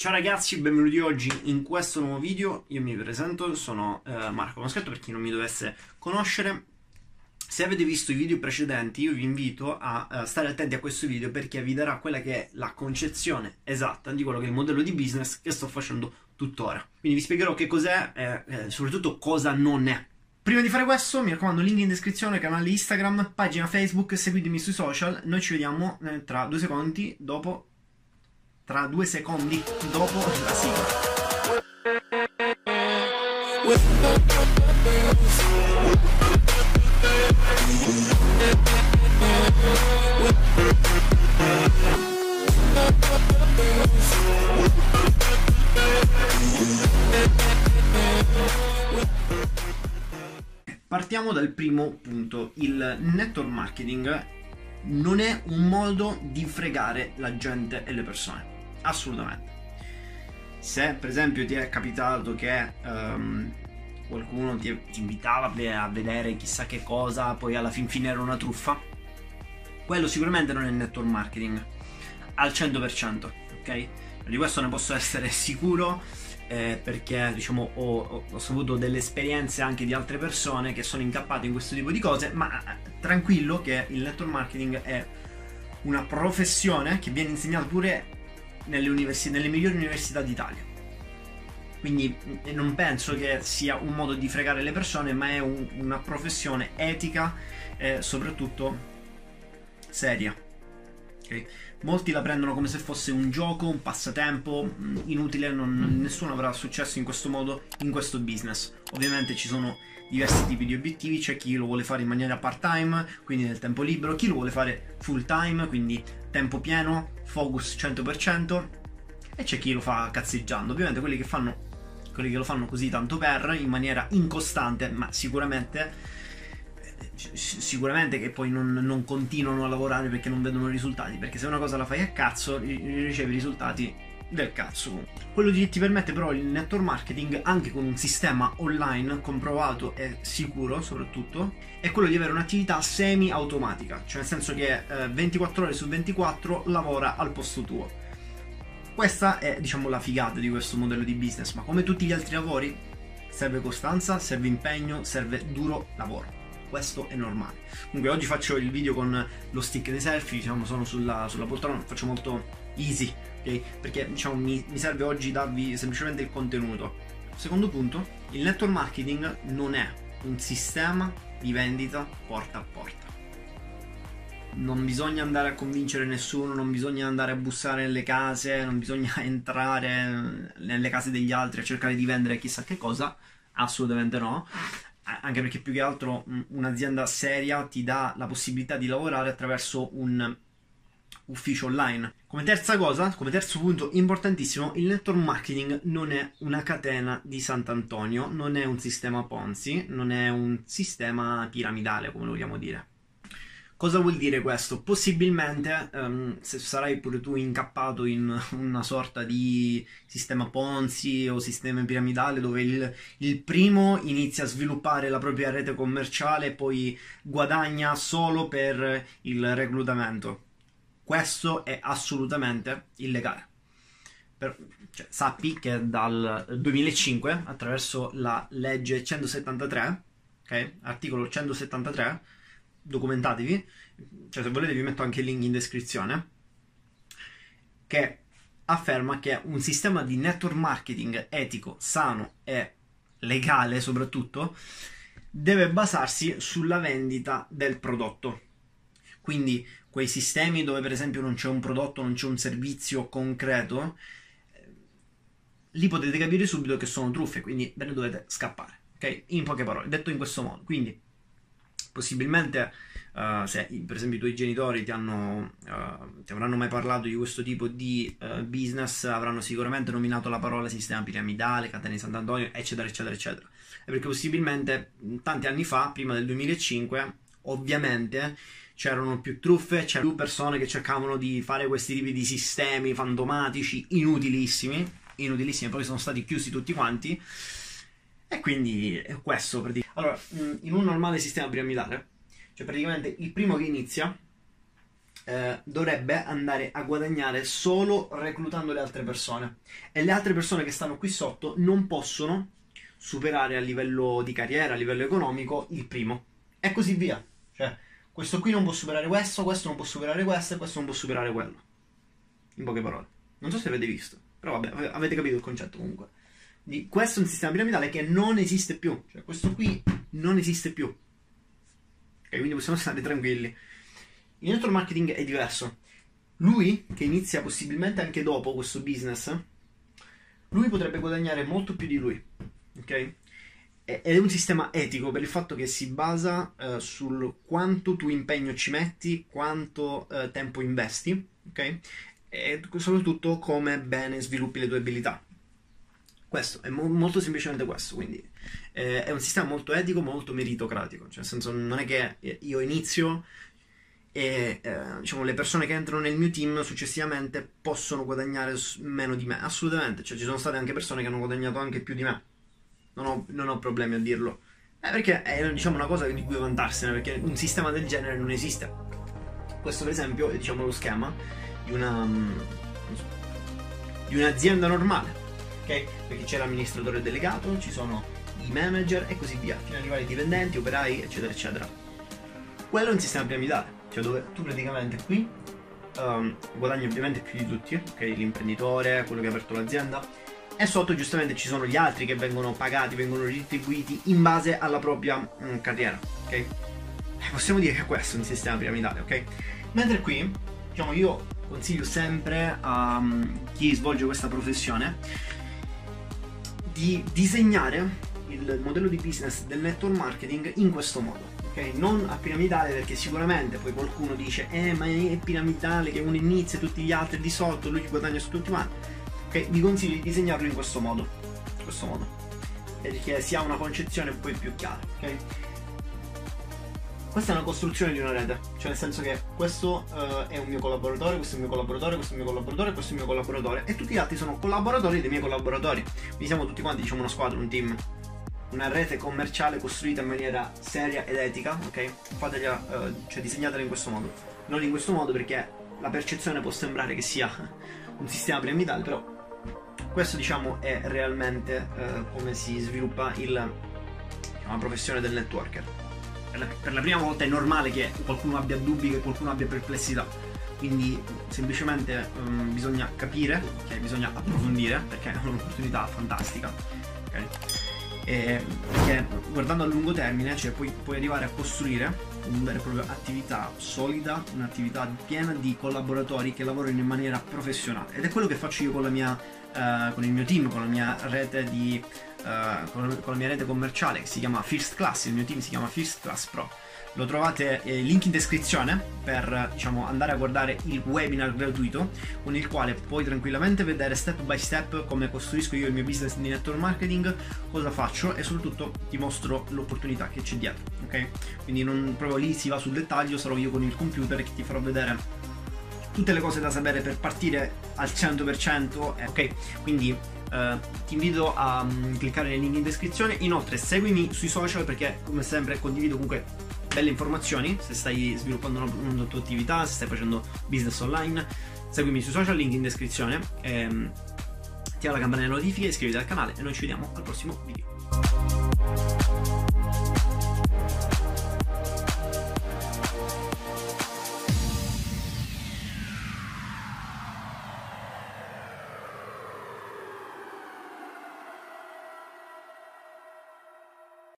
Ciao ragazzi, benvenuti oggi in questo nuovo video. Io mi presento, sono eh, Marco Moschetto per chi non mi dovesse conoscere. Se avete visto i video precedenti, io vi invito a uh, stare attenti a questo video perché vi darà quella che è la concezione esatta di quello che è il modello di business che sto facendo tuttora. Quindi vi spiegherò che cos'è e eh, soprattutto cosa non è. Prima di fare questo, mi raccomando, link in descrizione, canale Instagram, pagina Facebook, seguitemi sui social. Noi ci vediamo eh, tra due secondi dopo tra due secondi dopo la sigla. Partiamo dal primo punto, il network marketing non è un modo di fregare la gente e le persone assolutamente. Se per esempio ti è capitato che um, qualcuno ti, invitava a vedere chissà che cosa, poi alla fin fine era una truffa, quello sicuramente non è network marketing al 100%, ok? Di questo ne posso essere sicuro eh, perché diciamo ho, ho, avuto delle esperienze anche di altre persone che sono incappate in questo tipo di cose, ma tranquillo che il network marketing è una professione che viene insegnata pure nelle, universi- nelle migliori università d'Italia. Quindi non penso che sia un modo di fregare le persone, ma è un, una professione etica e soprattutto seria. Okay? Molti la prendono come se fosse un gioco, un passatempo mm, inutile, non, nessuno avrà successo in questo modo in questo business. Ovviamente ci sono diversi tipi di obiettivi, c'è chi lo vuole fare in maniera part time, quindi nel tempo libero, chi lo vuole fare full time, quindi tempo pieno, focus 100%, e c'è chi lo fa cazzeggiando. Ovviamente quelli che fanno quelli che lo fanno così tanto per, in maniera incostante, ma sicuramente sicuramente che poi non, non, continuano a lavorare perché non vedono risultati perché se una cosa la fai a cazzo ricevi risultati del cazzo. Quello che ti permette però il network marketing anche con un sistema online comprovato e sicuro soprattutto è quello di avere un'attività semi automatica, cioè nel senso che eh, 24 ore su 24 lavora al posto tuo. Questa è diciamo la figata di questo modello di business, ma come tutti gli altri lavori serve costanza, serve impegno, serve duro lavoro questo è normale. Comunque oggi faccio il video con lo stick dei selfie, diciamo sono sulla, sulla poltrona, faccio molto easy, ok? Perché diciamo mi, mi serve oggi darvi semplicemente il contenuto. Secondo punto, il network marketing non è un sistema di vendita porta a porta. Non bisogna andare a convincere nessuno, non bisogna andare a bussare nelle case, non bisogna entrare nelle case degli altri a cercare di vendere chissà che cosa, assolutamente no anche perché più che altro un'azienda seria ti dà la possibilità di lavorare attraverso un ufficio online. Come terza cosa, come terzo punto importantissimo, il network marketing non è una catena di Sant'Antonio, non è un sistema Ponzi, non è un sistema piramidale, come lo vogliamo dire. Cosa vuol dire questo? Possibilmente, um, se sarai pure tu incappato in una sorta di sistema Ponzi o sistema piramidale dove il, il, primo inizia a sviluppare la propria rete commerciale e poi guadagna solo per il reclutamento. Questo è assolutamente illegale. Per, cioè, sappi che dal 2005, attraverso la legge 173, okay, articolo 173, documentatevi, cioè se volete vi metto anche il link in descrizione, che afferma che un sistema di network marketing etico, sano e legale soprattutto, deve basarsi sulla vendita del prodotto. Quindi quei sistemi dove per esempio non c'è un prodotto, non c'è un servizio concreto, lì potete capire subito che sono truffe, quindi ve ne dovete scappare. Ok? In poche parole, detto in questo modo. Quindi possibilmente uh, se per esempio i tuoi genitori ti, hanno, uh, ti avranno mai parlato di questo tipo di uh, business avranno sicuramente nominato la parola sistema piramidale, catena di Sant'Antonio eccetera eccetera eccetera. E perché possibilmente tanti anni fa prima del 2005 ovviamente c'erano più truffe, c'erano più persone che cercavano di fare questi tipi di sistemi fantomatici inutilissimi inutilissimi poi sono stati chiusi tutti quanti e quindi è questo dire. Allora, mm, in un normale sistema piramidale, cioè praticamente il primo che inizia, eh, dovrebbe andare a guadagnare solo reclutando le altre persone e le altre persone che stanno qui sotto non possono superare a livello di carriera, a livello economico il primo e così via. Cioè, questo qui non può superare questo, questo non può superare questo e questo non può superare quello. In poche parole. Non so se avete visto, però vabbè, avete capito il concetto comunque. Di, questo è un sistema piramidale che non esiste più. Cioè, questo qui non esiste più. Ok, quindi possiamo stare tranquilli. Il network marketing è diverso. Lui, che inizia possibilmente anche dopo questo business, lui potrebbe guadagnare molto più di lui. Ok? Ed è un sistema etico per il fatto che si basa uh, sul quanto tu impegno ci metti, quanto uh, tempo investi, ok? E soprattutto come bene sviluppi le tue abilità. Questo, è mo- molto semplicemente questo, quindi eh, è un sistema molto etico, molto meritocratico, cioè nel senso non è che io inizio e eh, diciamo le persone che entrano nel mio team successivamente possono guadagnare meno di me, assolutamente, cioè ci sono state anche persone che hanno guadagnato anche più di me, non ho, non ho problemi a dirlo, eh, perché è diciamo una cosa di cui vantarsene, perché un sistema del genere non esiste. Questo per esempio è diciamo lo schema di una di un'azienda normale Perché c'è l'amministratore delegato, ci sono i manager e così via, fino ad arrivare ai dipendenti, operai, eccetera, eccetera. Quello è un sistema piramidale, cioè dove tu praticamente qui um, guadagni ovviamente più di tutti, ok? L'imprenditore, quello che ha aperto l'azienda, e sotto giustamente ci sono gli altri che vengono pagati, vengono retribuiti in base alla propria mm, carriera, ok? E possiamo dire che questo è un sistema piramidale, ok? Mentre qui, diciamo, io consiglio sempre a um, chi svolge questa professione di disegnare il modello di business del network marketing in questo modo. ok? Non a piramidale perché sicuramente poi qualcuno dice eh ma è piramidale che uno inizia e tutti gli altri di sotto, lui guadagna su tutti quanti. Ok, vi consiglio di disegnarlo in questo modo. In questo modo. Perché si ha una concezione poi più chiara. Ok? Questa è una costruzione di una rete, cioè nel senso che questo uh, è un mio collaboratore, questo è un mio collaboratore, questo è un mio collaboratore, questo è un mio collaboratore e tutti gli altri sono collaboratori dei miei collaboratori. Quindi siamo tutti quanti diciamo una squadra, un team. Una rete commerciale costruita in maniera seria ed etica, ok? Fatela, uh, cioè disegnatela in questo modo. Non in questo modo perché la percezione può sembrare che sia un sistema piramidale, però questo diciamo è realmente uh, come si sviluppa il, la professione del networker per la, prima volta è normale che qualcuno abbia dubbi, che qualcuno abbia perplessità. Quindi semplicemente um, bisogna capire, okay? bisogna approfondire, perché è un'opportunità fantastica. Okay? E, perché guardando a lungo termine, cioè puoi, puoi arrivare a costruire una vera e propria attività solida, un'attività piena di collaboratori che lavorano in maniera professionale. Ed è quello che faccio io con, mia, uh, con il mio team, con la mia rete di uh, con, la mia rete commerciale che si chiama First Class, il mio team si chiama First Class Pro. Lo trovate eh, link in descrizione per diciamo, andare a guardare il webinar gratuito con il quale puoi tranquillamente vedere step by step come costruisco io il mio business di network marketing, cosa faccio e soprattutto ti mostro l'opportunità che c'è dietro. Ok? Quindi non proprio lì si va sul dettaglio, sarò io con il computer che ti farò vedere tutte le cose da sapere per partire al 100%. Eh, ok? Quindi eh, ti invito a um, cliccare nel link in descrizione. Inoltre seguimi sui social perché come sempre condivido comunque belle informazioni se stai sviluppando una, una tua attività, se stai facendo business online. Seguimi sui social, link in descrizione. Ehm, attiva la campanella di notifiche, iscriviti al canale e noi ci vediamo al prossimo video.